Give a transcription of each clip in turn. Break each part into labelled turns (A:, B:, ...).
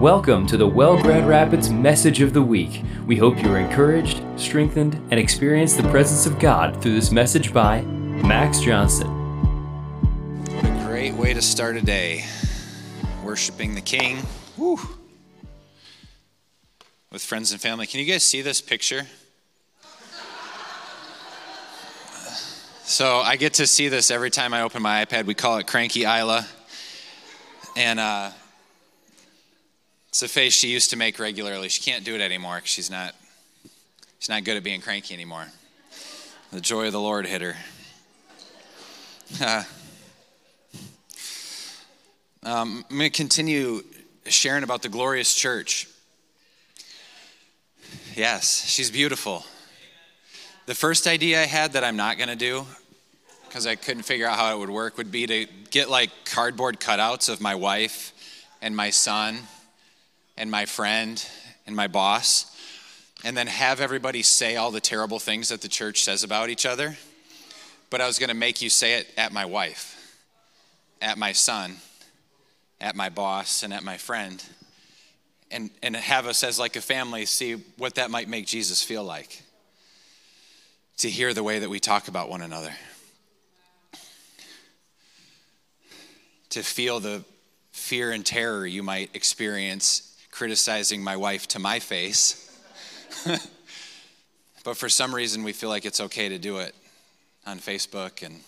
A: Welcome to the Well Grand Rapids Message of the Week. We hope you are encouraged, strengthened, and experience the presence of God through this message by Max Johnson.
B: What a great way to start a day. Worshiping the King. Woo. With friends and family. Can you guys see this picture? So I get to see this every time I open my iPad. We call it Cranky Isla. And uh, it's a face she used to make regularly. She can't do it anymore because she's not, she's not good at being cranky anymore. The joy of the Lord hit her. Um, I'm going to continue sharing about the glorious church. Yes, she's beautiful. The first idea I had that I'm not going to do, because I couldn't figure out how it would work, would be to get like cardboard cutouts of my wife and my son and my friend and my boss, and then have everybody say all the terrible things that the church says about each other. But I was going to make you say it at my wife, at my son, at my boss, and at my friend. And, and have us as like a family see what that might make Jesus feel like to hear the way that we talk about one another, to feel the fear and terror you might experience criticizing my wife to my face. but for some reason, we feel like it's okay to do it on Facebook and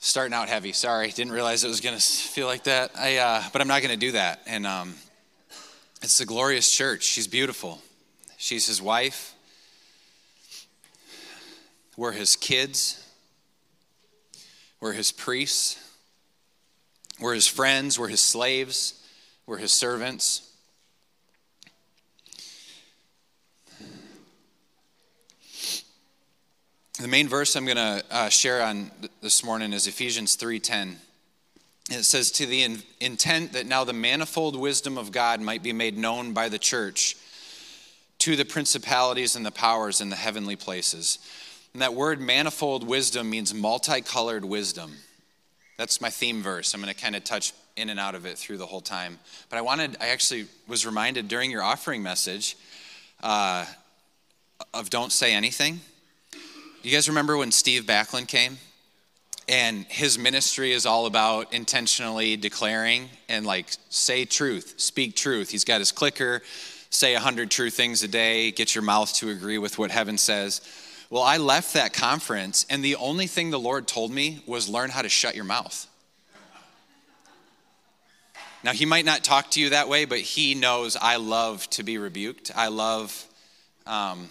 B: starting out heavy. Sorry, didn't realize it was going to feel like that. I, uh, but I'm not going to do that. And um, it's the glorious church. She's beautiful. She's his wife. We're his kids. We're his priests. We're his friends. We're his slaves. We're his servants. The main verse I'm going to uh, share on this morning is Ephesians 3:10. It says, "To the in- intent that now the manifold wisdom of God might be made known by the church to the principalities and the powers in the heavenly places." And that word manifold wisdom means multicolored wisdom. That's my theme verse. I'm going to kind of touch in and out of it through the whole time. But I wanted, I actually was reminded during your offering message uh, of don't say anything. You guys remember when Steve Backlund came? And his ministry is all about intentionally declaring and like say truth, speak truth. He's got his clicker, say a hundred true things a day, get your mouth to agree with what heaven says. Well, I left that conference, and the only thing the Lord told me was learn how to shut your mouth. Now, he might not talk to you that way, but he knows I love to be rebuked. I love, um,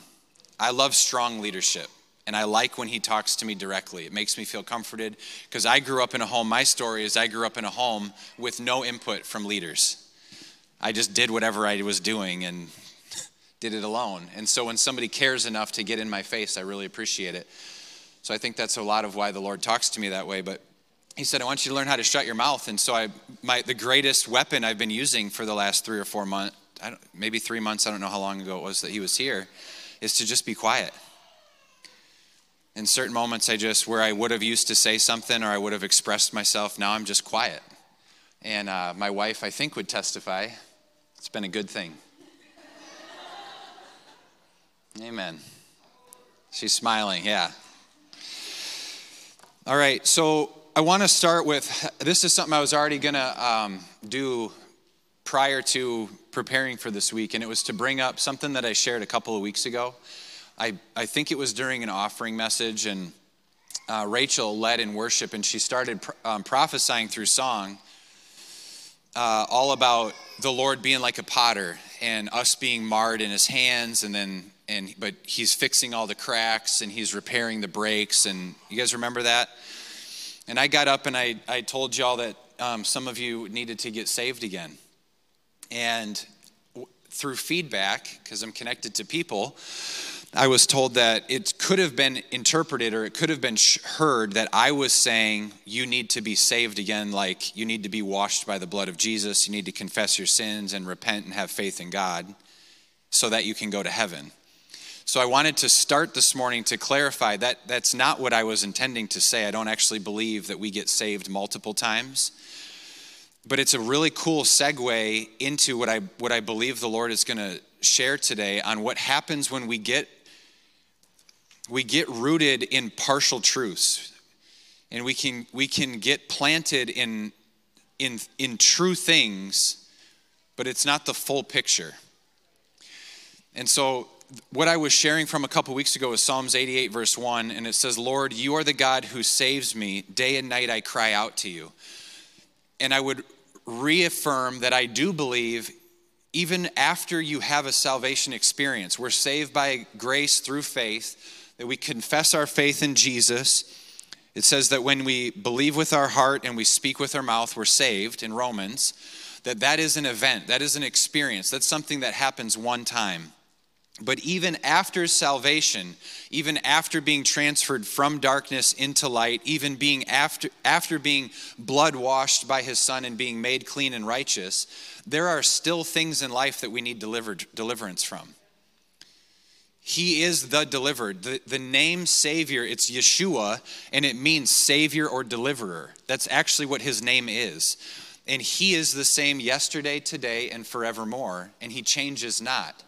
B: I love strong leadership. And I like when he talks to me directly. It makes me feel comforted because I grew up in a home. My story is I grew up in a home with no input from leaders. I just did whatever I was doing and did it alone. And so when somebody cares enough to get in my face, I really appreciate it. So I think that's a lot of why the Lord talks to me that way. But he said, I want you to learn how to shut your mouth. And so I, my, the greatest weapon I've been using for the last three or four months, maybe three months, I don't know how long ago it was that he was here, is to just be quiet. In certain moments, I just, where I would have used to say something or I would have expressed myself, now I'm just quiet. And uh, my wife, I think, would testify. It's been a good thing. Amen. She's smiling, yeah. All right, so I want to start with this is something I was already going to um, do prior to preparing for this week, and it was to bring up something that I shared a couple of weeks ago. I, I think it was during an offering message, and uh, Rachel led in worship, and she started um, prophesying through song uh, all about the Lord being like a potter and us being marred in his hands, and then and but he's fixing all the cracks and he's repairing the breaks, and you guys remember that? And I got up and I, I told y'all that um, some of you needed to get saved again. And w- through feedback, because I'm connected to people, I was told that it could have been interpreted or it could have been heard that I was saying you need to be saved again, like you need to be washed by the blood of Jesus, you need to confess your sins and repent and have faith in God so that you can go to heaven. So I wanted to start this morning to clarify that that's not what I was intending to say. I don't actually believe that we get saved multiple times. but it's a really cool segue into what I, what I believe the Lord is going to share today on what happens when we get, we get rooted in partial truths and we can, we can get planted in, in, in true things, but it's not the full picture. And so what I was sharing from a couple weeks ago is Psalms 88, verse 1, and it says, Lord, you are the God who saves me. Day and night I cry out to you. And I would reaffirm that I do believe, even after you have a salvation experience, we're saved by grace through faith, that we confess our faith in Jesus. It says that when we believe with our heart and we speak with our mouth, we're saved in Romans, that that is an event, that is an experience, that's something that happens one time. But even after salvation, even after being transferred from darkness into light, even being after, after being blood washed by his son and being made clean and righteous, there are still things in life that we need delivered, deliverance from. He is the delivered. The, the name Savior, it's Yeshua, and it means Savior or Deliverer. That's actually what his name is. And he is the same yesterday, today, and forevermore, and he changes not.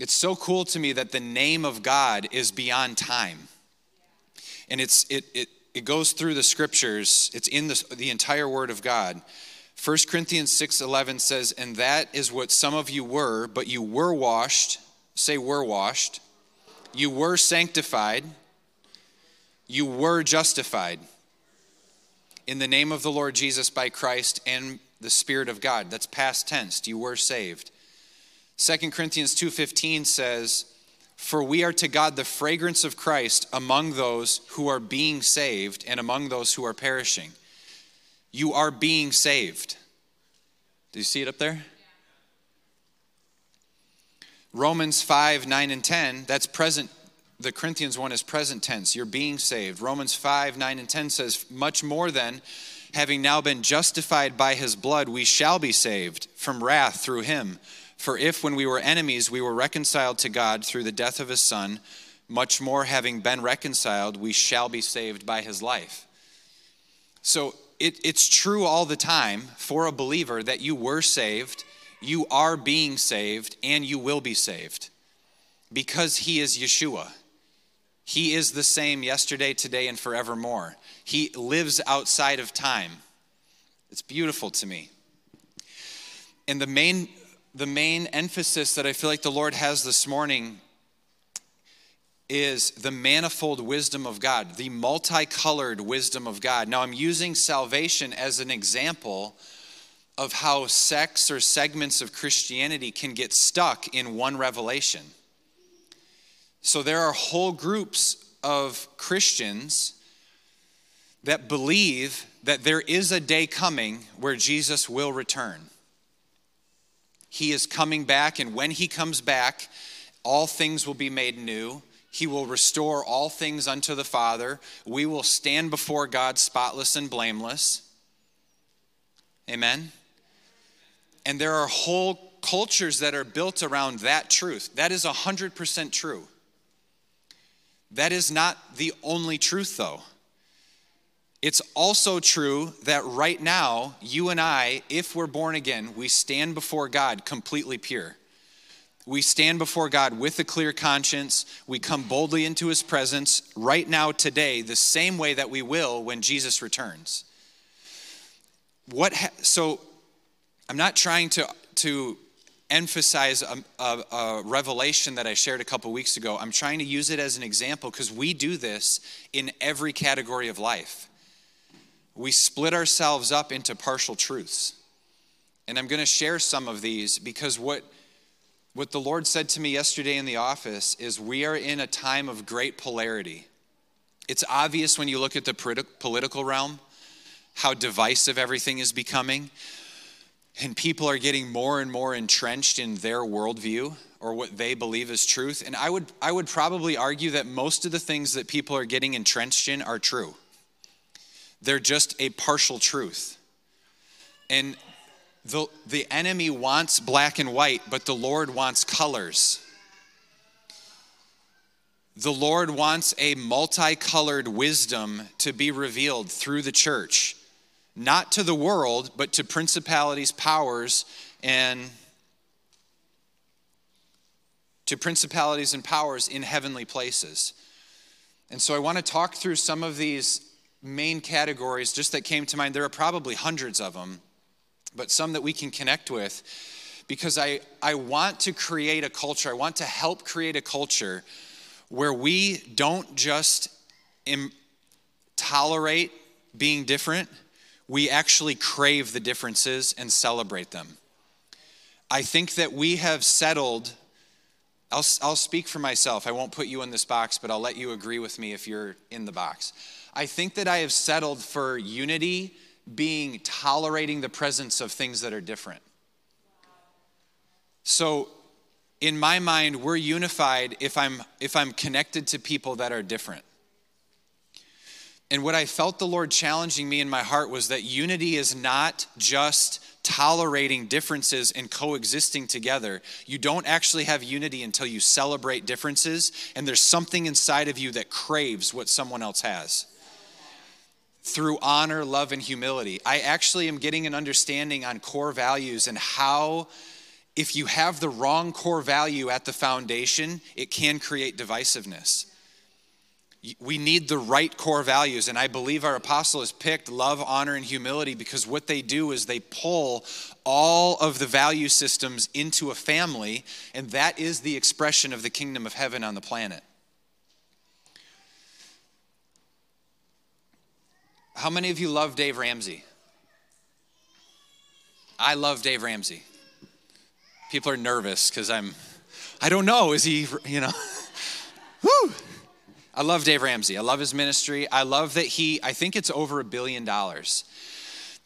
B: It's so cool to me that the name of God is beyond time. And it's, it, it, it goes through the scriptures, it's in the, the entire Word of God. 1 Corinthians 6:11 says, "And that is what some of you were, but you were washed, say were washed. You were sanctified. You were justified in the name of the Lord Jesus by Christ and the Spirit of God." That's past tense. You were saved. 2 Corinthians 2:15 says, "For we are to God the fragrance of Christ among those who are being saved and among those who are perishing." You are being saved. Do you see it up there? Romans 5, 9, and 10, that's present. The Corinthians one is present tense. You're being saved. Romans 5, 9, and 10 says, Much more than, having now been justified by his blood, we shall be saved from wrath through him. For if, when we were enemies, we were reconciled to God through the death of his Son, much more having been reconciled, we shall be saved by his life. So it, it's true all the time for a believer that you were saved, you are being saved, and you will be saved because he is Yeshua. He is the same yesterday, today, and forevermore. He lives outside of time. It's beautiful to me. And the main the main emphasis that I feel like the Lord has this morning is the manifold wisdom of God, the multicolored wisdom of God. Now, I'm using salvation as an example of how sects or segments of Christianity can get stuck in one revelation. So, there are whole groups of Christians that believe that there is a day coming where Jesus will return. He is coming back, and when he comes back, all things will be made new. He will restore all things unto the Father. We will stand before God spotless and blameless. Amen. And there are whole cultures that are built around that truth. That is 100% true. That is not the only truth, though. It's also true that right now, you and I, if we're born again, we stand before God completely pure. We stand before God with a clear conscience. We come boldly into his presence right now, today, the same way that we will when Jesus returns. What ha- so I'm not trying to, to emphasize a, a, a, revelation that I shared a couple weeks ago. I'm trying to use it as an example because we do this in every category of life we split ourselves up into partial truths. And I'm going to share some of these because what, what the Lord said to me yesterday in the office is we are in a time of great polarity. It's obvious when you look at the political realm how divisive everything is becoming. And people are getting more and more entrenched in their worldview or what they believe is truth. And I would, I would probably argue that most of the things that people are getting entrenched in are true. They're just a partial truth. And the, the enemy wants black and white, but the Lord wants colors. The Lord wants a multicolored wisdom to be revealed through the church. not to the world, but to principalities, powers, and to principalities and powers in heavenly places. And so I want to talk through some of these main categories just that came to mind. There are probably hundreds of them, but some that we can connect with because I, I want to create a culture, I want to help create a culture where we don't just Im- tolerate being different, we actually crave the differences and celebrate them. I think that we have settled. I'll, I'll speak for myself. I won't put you in this box, but I'll let you agree with me if you're in the box. I think that I have settled for unity being tolerating the presence of things that are different. So, in my mind, we're unified if I'm, if I'm connected to people that are different. And what I felt the Lord challenging me in my heart was that unity is not just tolerating differences and coexisting together. You don't actually have unity until you celebrate differences, and there's something inside of you that craves what someone else has. Through honor, love, and humility. I actually am getting an understanding on core values and how, if you have the wrong core value at the foundation, it can create divisiveness. We need the right core values. And I believe our apostle has picked love, honor, and humility because what they do is they pull all of the value systems into a family, and that is the expression of the kingdom of heaven on the planet. How many of you love Dave Ramsey? I love Dave Ramsey. People are nervous because I'm, I don't know, is he, you know, whoo. I love Dave Ramsey. I love his ministry. I love that he, I think it's over a billion dollars,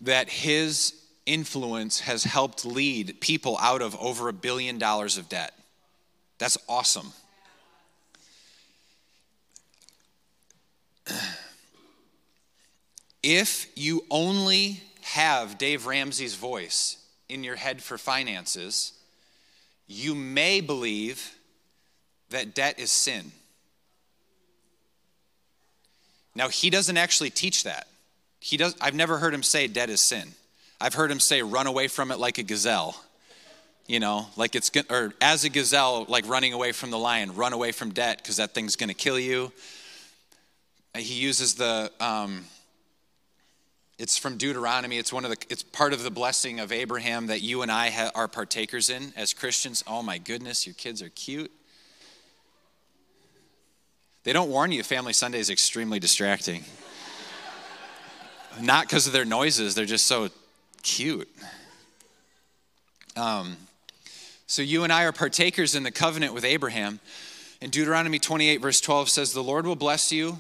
B: that his influence has helped lead people out of over a billion dollars of debt. That's awesome. If you only have Dave Ramsey's voice in your head for finances, you may believe that debt is sin. Now, he doesn't actually teach that. He does, I've never heard him say debt is sin. I've heard him say run away from it like a gazelle. You know, like it's, or as a gazelle, like running away from the lion, run away from debt because that thing's going to kill you. He uses the, um, it's from Deuteronomy. It's one of the, it's part of the blessing of Abraham that you and I ha- are partakers in as Christians. Oh my goodness, your kids are cute. They don't warn you Family Sunday is extremely distracting. Not because of their noises, they're just so cute. Um, so you and I are partakers in the covenant with Abraham. In Deuteronomy 28, verse 12 says, The Lord will bless you.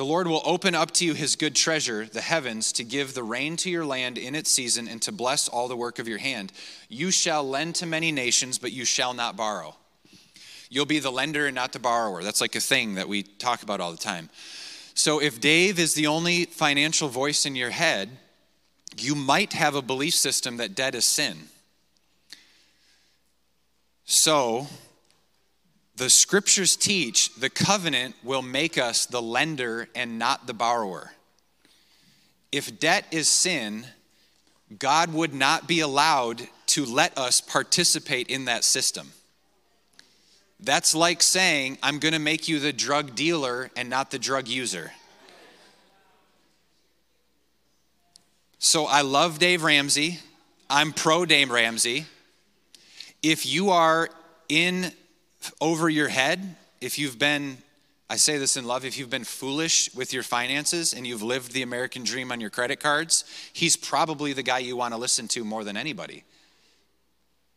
B: The Lord will open up to you his good treasure, the heavens, to give the rain to your land in its season and to bless all the work of your hand. You shall lend to many nations, but you shall not borrow. You'll be the lender and not the borrower. That's like a thing that we talk about all the time. So if Dave is the only financial voice in your head, you might have a belief system that debt is sin. So, the scriptures teach the covenant will make us the lender and not the borrower. If debt is sin, God would not be allowed to let us participate in that system. That's like saying, I'm going to make you the drug dealer and not the drug user. So I love Dave Ramsey. I'm pro Dave Ramsey. If you are in over your head, if you've been, I say this in love, if you've been foolish with your finances and you've lived the American dream on your credit cards, he's probably the guy you want to listen to more than anybody.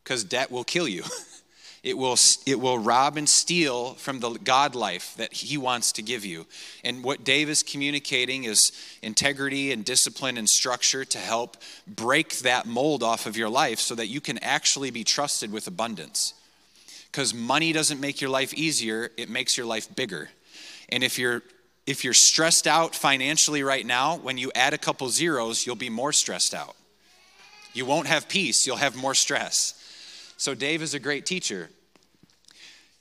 B: Because debt will kill you. It will, it will rob and steal from the God life that He wants to give you. And what Dave is communicating is integrity and discipline and structure to help break that mold off of your life so that you can actually be trusted with abundance. Because money doesn't make your life easier, it makes your life bigger. And if you're if you're stressed out financially right now, when you add a couple zeros, you'll be more stressed out. You won't have peace, you'll have more stress. So Dave is a great teacher.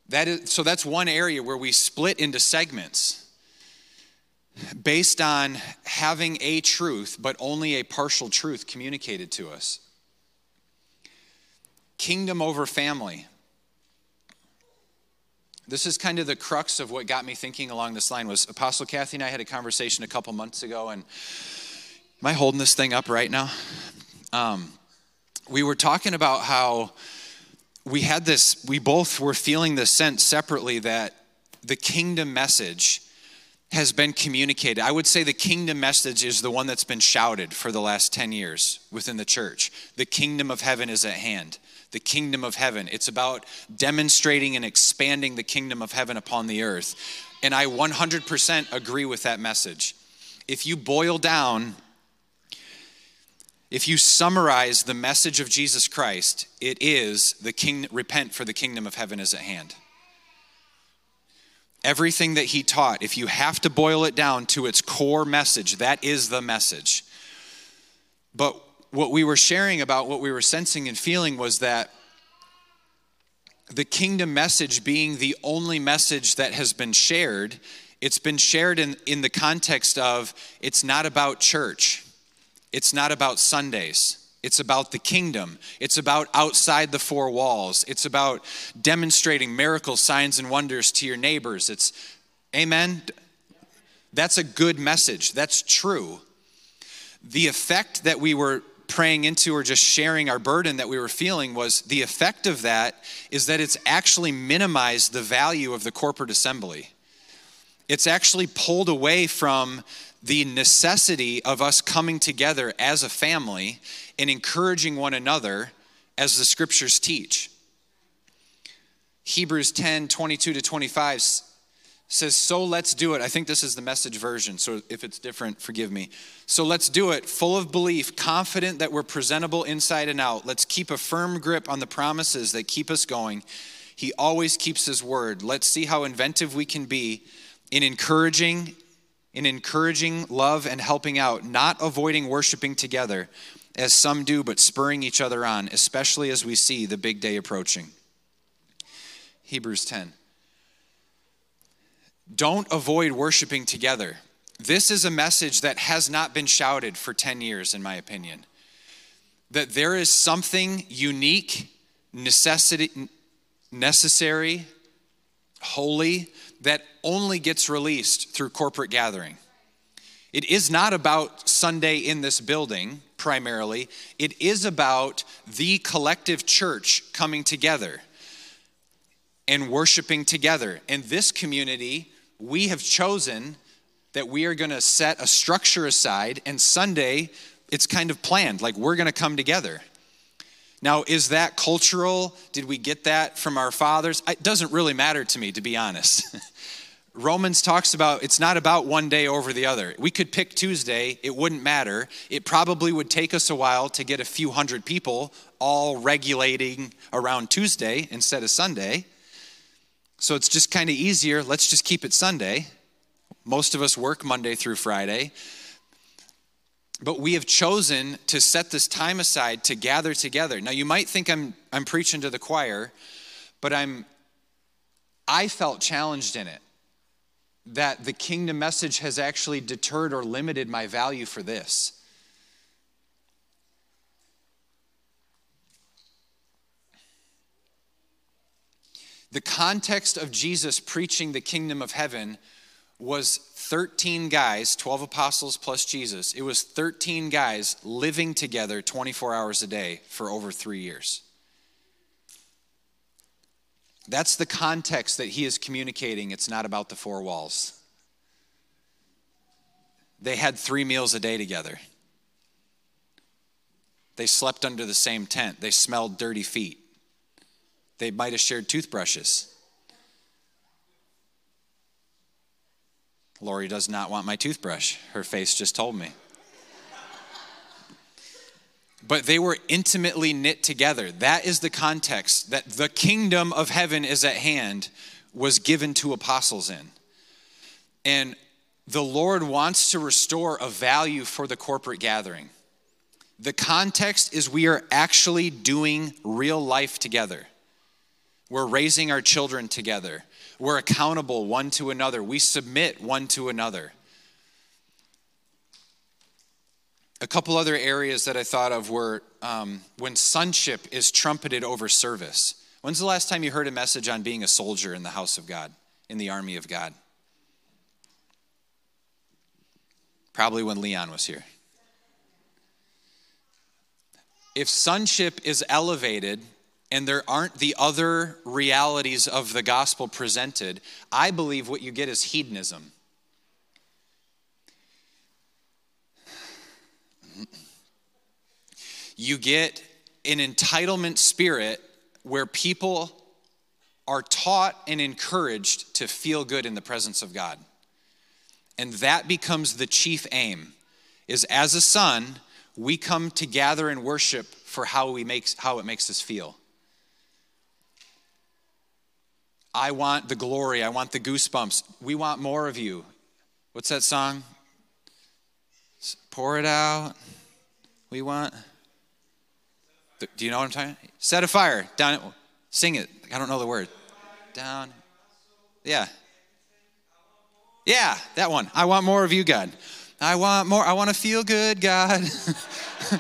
B: That is, so that's one area where we split into segments. based on having a truth, but only a partial truth communicated to us. Kingdom over family. This is kind of the crux of what got me thinking along this line was Apostle Kathy and I had a conversation a couple months ago, and am I holding this thing up right now? Um, we were talking about how we had this, we both were feeling this sense separately that the kingdom message has been communicated. I would say the kingdom message is the one that's been shouted for the last 10 years within the church. The kingdom of heaven is at hand. The kingdom of heaven. It's about demonstrating and expanding the kingdom of heaven upon the earth. And I 100% agree with that message. If you boil down, if you summarize the message of Jesus Christ, it is the king repent for the kingdom of heaven is at hand everything that he taught, if you have to boil it down to its core message, that is the message. But what we were sharing about, what we were sensing and feeling was that the kingdom message being the only message that has been shared, it's been shared in, in the context of it's not about church, it's not about Sundays. It's about the kingdom. It's about outside the four walls. It's about demonstrating miracles, signs, and wonders to your neighbors. It's, amen. That's a good message. That's true. The effect that we were praying into or just sharing our burden that we were feeling was the effect of that is that it's actually minimized the value of the corporate assembly. It's actually pulled away from the necessity of us coming together as a family and encouraging one another as the scriptures teach. Hebrews 10 22 to 25 says, So let's do it. I think this is the message version, so if it's different, forgive me. So let's do it, full of belief, confident that we're presentable inside and out. Let's keep a firm grip on the promises that keep us going. He always keeps his word. Let's see how inventive we can be in encouraging in encouraging love and helping out, not avoiding worshiping together as some do, but spurring each other on, especially as we see the big day approaching. Hebrews 10. Don't avoid worshiping together. This is a message that has not been shouted for 10 years, in my opinion. That there is something unique, necessity, necessary, holy, that only gets released through corporate gathering. It is not about Sunday in this building primarily, it is about the collective church coming together and worshiping together. In this community, we have chosen that we are going to set a structure aside, and Sunday, it's kind of planned, like we're going to come together. Now, is that cultural? Did we get that from our fathers? It doesn't really matter to me, to be honest. Romans talks about it's not about one day over the other. We could pick Tuesday, it wouldn't matter. It probably would take us a while to get a few hundred people all regulating around Tuesday instead of Sunday. So it's just kind of easier. Let's just keep it Sunday. Most of us work Monday through Friday. But we have chosen to set this time aside to gather together. Now you might think I'm I'm preaching to the choir, but I'm I felt challenged in it that the kingdom message has actually deterred or limited my value for this. The context of Jesus preaching the kingdom of heaven was 13 guys, 12 apostles plus Jesus. It was 13 guys living together 24 hours a day for over three years. That's the context that he is communicating. It's not about the four walls. They had three meals a day together. They slept under the same tent. They smelled dirty feet. They might have shared toothbrushes. Lori does not want my toothbrush. Her face just told me. But they were intimately knit together. That is the context that the kingdom of heaven is at hand was given to apostles in. And the Lord wants to restore a value for the corporate gathering. The context is we are actually doing real life together. We're raising our children together. We're accountable one to another. We submit one to another. a couple other areas that I thought of were um, when sonship is trumpeted over service. When's the last time you heard a message on being a soldier in the house of God, in the army of God? Probably when Leon was here. If sonship is elevated and there aren't the other realities of the gospel presented, I believe what you get is hedonism. You get an entitlement spirit where people are taught and encouraged to feel good in the presence of God. And that becomes the chief aim is as a son, we come to gather and worship for how we makes how it makes us feel. I want the glory, I want the goosebumps. We want more of you. What's that song? Pour it out. We want do you know what I'm talking? Set a fire down. Sing it. I don't know the word. Down. Yeah. Yeah, that one. I want more of you, God. I want more. I want to feel good, God.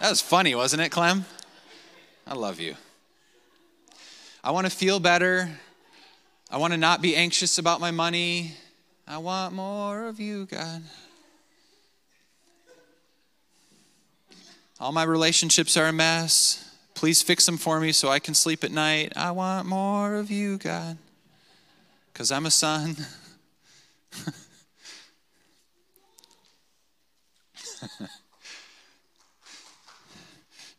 B: that was funny, wasn't it, Clem? I love you. I want to feel better. I want to not be anxious about my money. I want more of you, God. All my relationships are a mess. Please fix them for me so I can sleep at night. I want more of you, God, because I'm a son.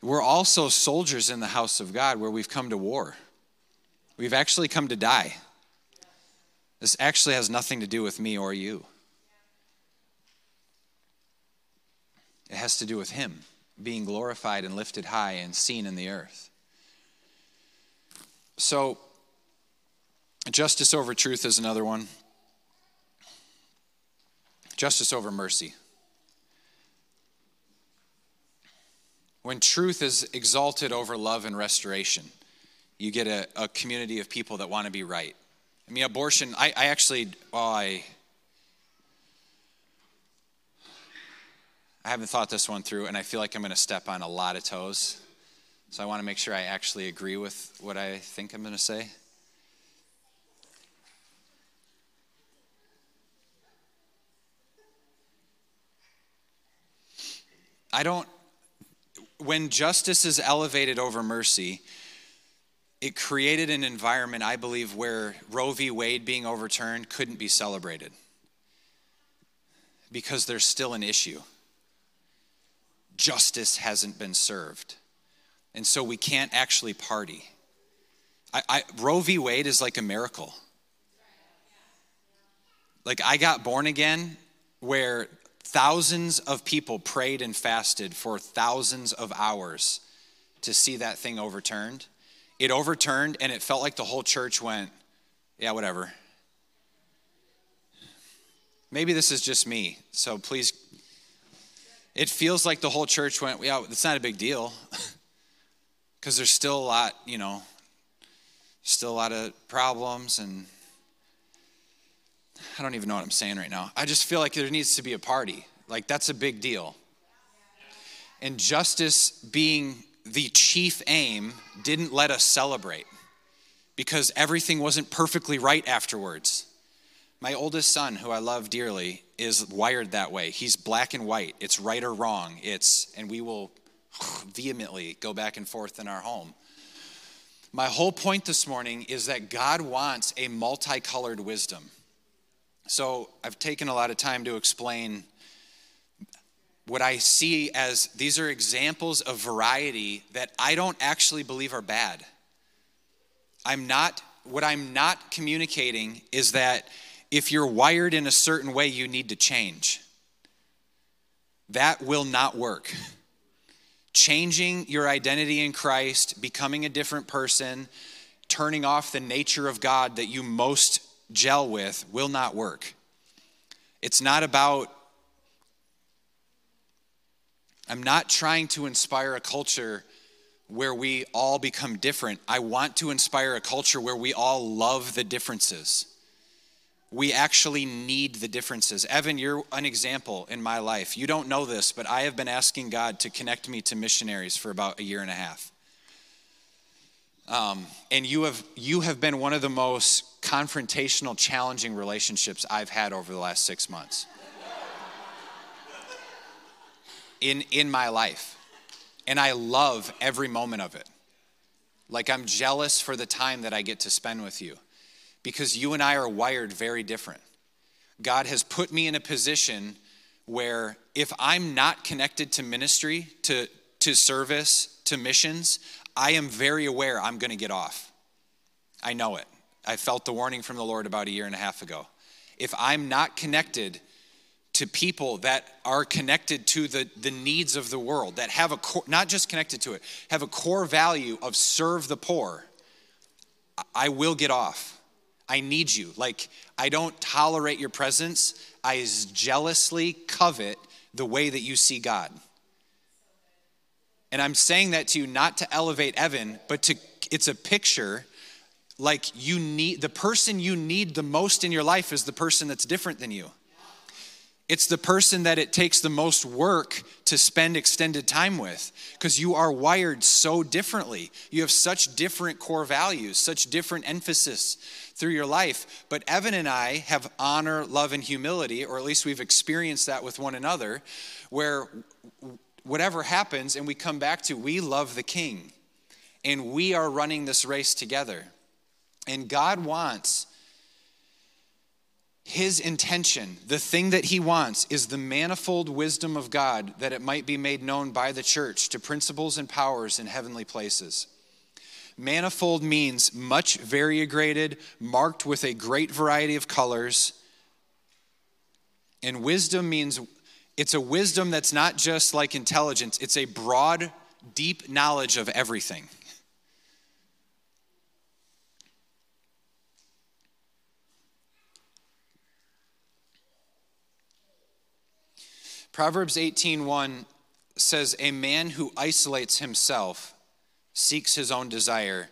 B: We're also soldiers in the house of God where we've come to war. We've actually come to die. This actually has nothing to do with me or you, it has to do with Him being glorified and lifted high and seen in the earth. So, justice over truth is another one. Justice over mercy. When truth is exalted over love and restoration, you get a, a community of people that want to be right. I mean, abortion, I, I actually, well, I I haven't thought this one through, and I feel like I'm going to step on a lot of toes. So I want to make sure I actually agree with what I think I'm going to say. I don't, when justice is elevated over mercy, it created an environment, I believe, where Roe v. Wade being overturned couldn't be celebrated because there's still an issue justice hasn't been served. And so we can't actually party. I, I, Roe v. Wade is like a miracle. Like, I got born again where thousands of people prayed and fasted for thousands of hours to see that thing overturned. It overturned, and it felt like the whole church went, Yeah, whatever. Maybe this is just me, so please it feels like the whole church went, yeah, it's not a big deal. Because there's still a lot, you know, still a lot of problems. And I don't even know what I'm saying right now. I just feel like there needs to be a party. Like, that's a big deal. And justice being the chief aim didn't let us celebrate because everything wasn't perfectly right afterwards. My oldest son, who I love dearly, is wired that way. He's black and white. It's right or wrong. It's and we will vehemently go back and forth in our home. My whole point this morning is that God wants a multicolored wisdom. So, I've taken a lot of time to explain what I see as these are examples of variety that I don't actually believe are bad. I'm not what I'm not communicating is that if you're wired in a certain way, you need to change. That will not work. Changing your identity in Christ, becoming a different person, turning off the nature of God that you most gel with will not work. It's not about, I'm not trying to inspire a culture where we all become different. I want to inspire a culture where we all love the differences We actually need the differences. Evan, you're an example in my life. You don't know this, but I have been asking God to connect me to missionaries for about a year and a half. Um, and you have you have been one of the most confrontational, challenging relationships I've had over the last six months in in my life, and I love every moment of it. Like I'm jealous for the time that I get to spend with you, because you and I are wired very different. God has put me in a position where if I'm not connected to ministry, to to service, to missions, I am very aware I'm going to get off. I know it. I felt the warning from the Lord about a year and a half ago. If I'm not connected to people that are connected to the, the needs of the world, that have a core, not just connected to it, have a core value of serve the poor, I will get off. I need you. Like, I don't tolerate your presence. I jealously covet the way that you see God. And I'm saying that to you not to elevate Evan, but to it's a picture like you need the person you need the most in your life is the person that's different than you. It's the person that it takes the most work to spend extended time with because you are wired so differently. You have such different core values, such different emphasis through your life. But Evan and I have honor, love, and humility, or at least we've experienced that with one another, where whatever happens, and we come back to we love the King and we are running this race together. And God wants his intention, the thing that he wants, is the manifold wisdom of God that it might be made known by the church to principles and powers in heavenly places. Manifold means much variegated, marked with a great variety of colors. And wisdom means it's a wisdom that's not just like intelligence, it's a broad, deep knowledge of everything. Proverbs 18:1 says a man who isolates himself seeks his own desire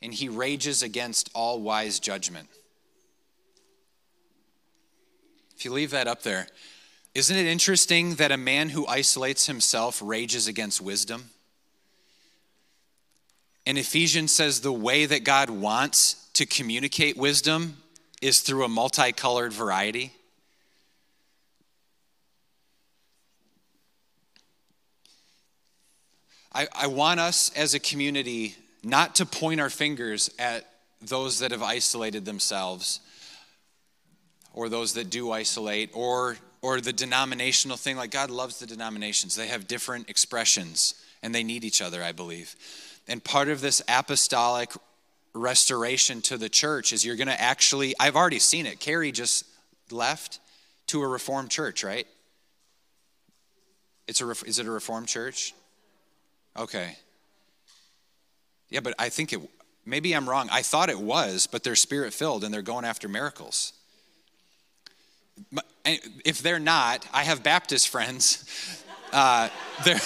B: and he rages against all wise judgment. If you leave that up there, isn't it interesting that a man who isolates himself rages against wisdom? And Ephesians says the way that God wants to communicate wisdom is through a multicolored variety. I, I want us as a community not to point our fingers at those that have isolated themselves or those that do isolate or or the denominational thing. Like God loves the denominations, they have different expressions and they need each other, I believe. And part of this apostolic restoration to the church is you're going to actually, I've already seen it. Carrie just left to a reformed church, right? It's a, is it a reformed church? Okay. Yeah, but I think it, maybe I'm wrong. I thought it was, but they're spirit filled and they're going after miracles if they're not, I have Baptist friends. Uh, they're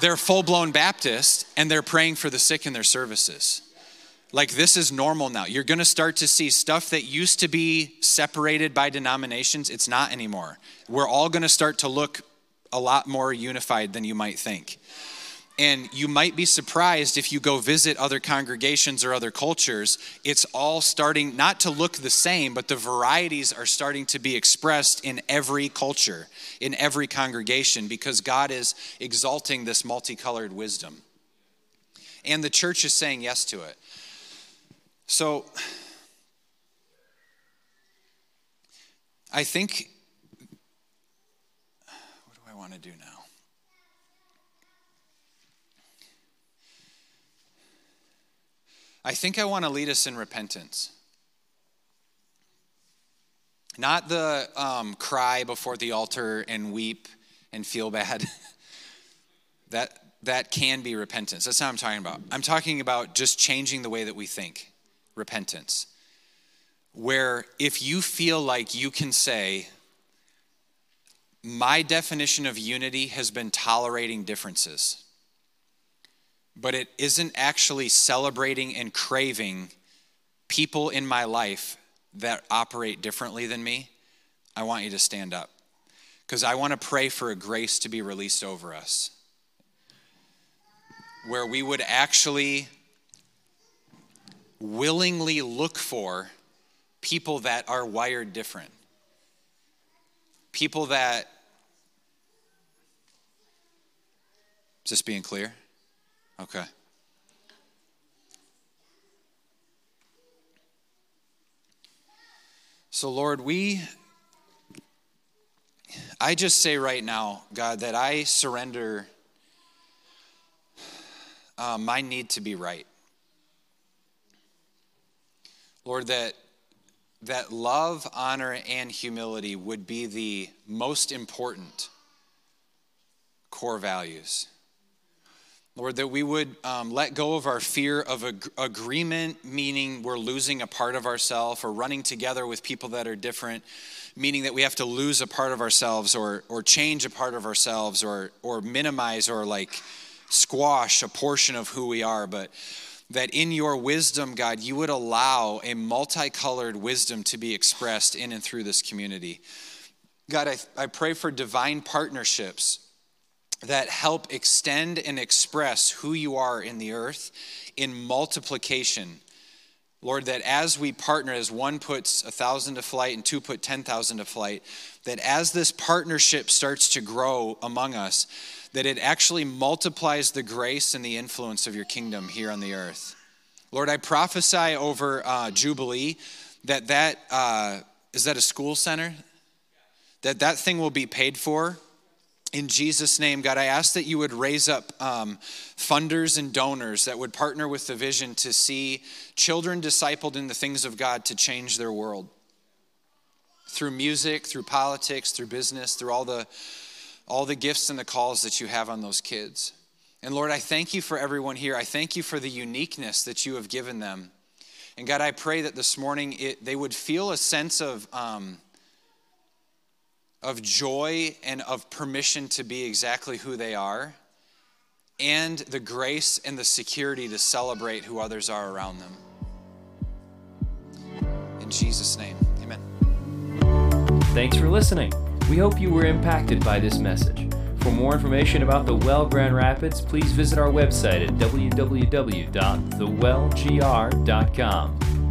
B: they're full blown Baptist and they're praying for the sick in their services. Like this is normal now. You're going to start to see stuff that used to be separated by denominations, it's not anymore. We're all going to start to look a lot more unified than you might think. And you might be surprised if you go visit other congregations or other cultures, it's all starting not to look the same, but the varieties are starting to be expressed in every culture, in every congregation, because God is exalting this multicolored wisdom. And the church is saying yes to it. So, I think, what do I want to do now? I think I want to lead us in repentance. Not the um, cry before the altar and weep and feel bad. that, that can be repentance. That's not what I'm talking about. I'm talking about just changing the way that we think. Repentance. Where if you feel like you can say, my definition of unity has been tolerating differences but it isn't actually celebrating and craving people in my life that operate differently than me, I want you to stand up. Because I want to pray for a grace to be released over us. Where we would actually willingly look for people that are wired different. People that, just being clear? Okay. So, Lord, we, I just say right now, God, that I surrender uh, my need to be right. Lord, that, that love, honor, and humility would be the most important core values. Lord, that we would um, let go of our fear of ag- agreement, meaning we're losing a part of ourselves, or running together with people that are different, meaning that we have to lose a part of ourselves, or, or change a part of ourselves, or, or minimize or like squash a portion of who we are. But that in your wisdom, God, you would allow a multicolored wisdom to be expressed in and through this community. God, I, I pray for divine partnerships that help extend and express who you are in the earth in multiplication. Lord, that as we partner, as one puts a thousand to flight and two put 10,000 to flight, that as this partnership starts to grow among us, that it actually multiplies the grace and the influence of your kingdom here on the earth. Lord, I prophesy over uh, Jubilee that that uh, is that a school center? That that thing will be paid for in Jesus' name, God, I ask that you would raise up um, funders and donors that would partner with the vision to see children discipled in the things of God to change their world through music, through politics, through business, through all the all the gifts and the calls that you have on those kids. And Lord, I thank you for everyone here. I thank you for the uniqueness that you have given them. And God, I pray that this morning it, they would feel a sense of um, of joy and of permission to be exactly who they are, and the grace and the security to celebrate who others are around them. In Jesus' name, amen.
A: Thanks for listening. We hope you were impacted by this message. For more information about the Well Grand Rapids, please visit our website at www.thewellgr.com.